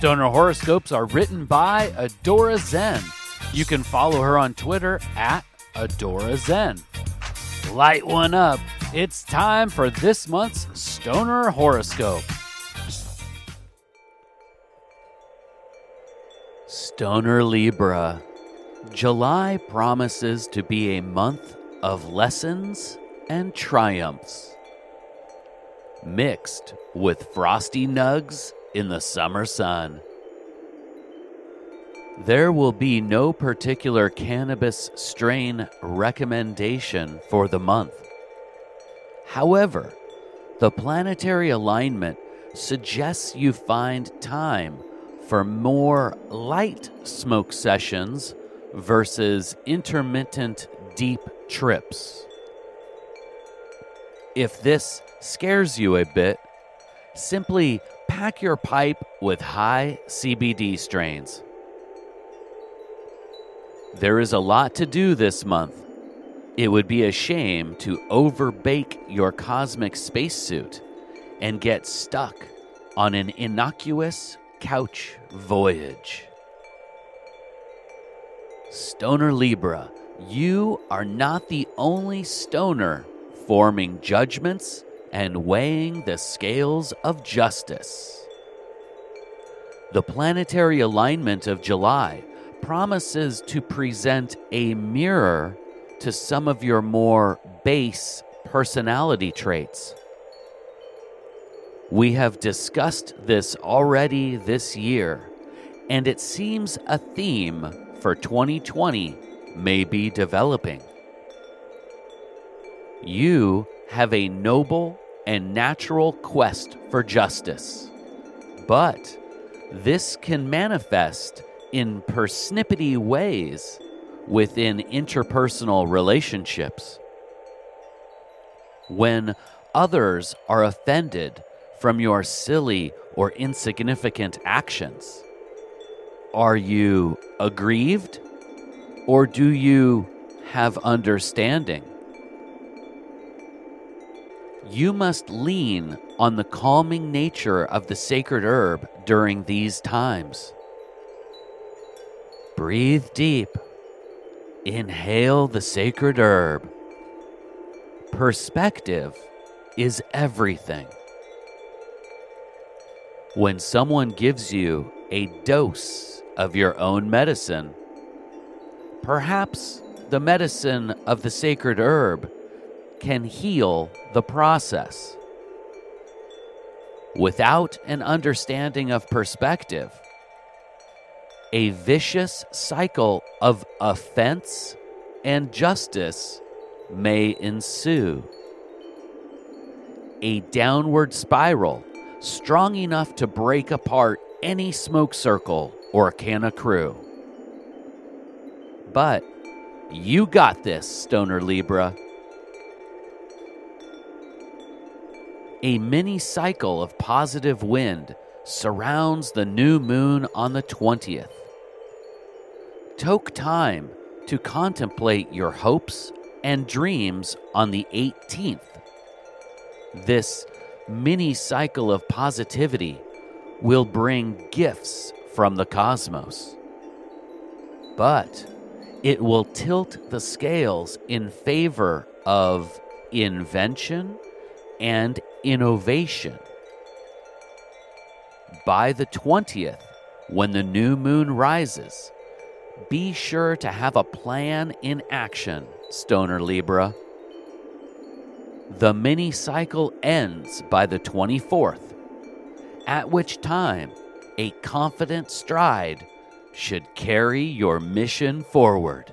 Stoner horoscopes are written by Adora Zen. You can follow her on Twitter at Adora Zen. Light one up. It's time for this month's Stoner horoscope. Stoner Libra. July promises to be a month of lessons and triumphs, mixed with frosty nugs in the summer sun. There will be no particular cannabis strain recommendation for the month. However, the planetary alignment suggests you find time for more light smoke sessions versus intermittent deep trips. If this scares you a bit, simply pack your pipe with high CBD strains. There is a lot to do this month. It would be a shame to overbake your cosmic spacesuit and get stuck on an innocuous couch voyage. Stoner Libra, you are not the only stoner forming judgments and weighing the scales of justice. The planetary alignment of July promises to present a mirror to some of your more base personality traits. We have discussed this already this year, and it seems a theme for 2020 may be developing. You have a noble and natural quest for justice, but this can manifest in persnippety ways within interpersonal relationships. When others are offended from your silly or insignificant actions, are you aggrieved or do you have understanding? You must lean on the calming nature of the sacred herb during these times. Breathe deep. Inhale the sacred herb. Perspective is everything. When someone gives you a dose of your own medicine, perhaps the medicine of the sacred herb can heal the process. Without an understanding of perspective, a vicious cycle of offense and justice may ensue. A downward spiral strong enough to break apart any smoke circle or canna crew. But you got this, Stoner Libra. A mini cycle of positive wind surrounds the new moon on the 20th. Take time to contemplate your hopes and dreams on the 18th. This mini cycle of positivity will bring gifts from the cosmos. But it will tilt the scales in favor of invention and innovation. By the 20th, when the new moon rises, be sure to have a plan in action, Stoner Libra. The mini cycle ends by the 24th, at which time a confident stride should carry your mission forward.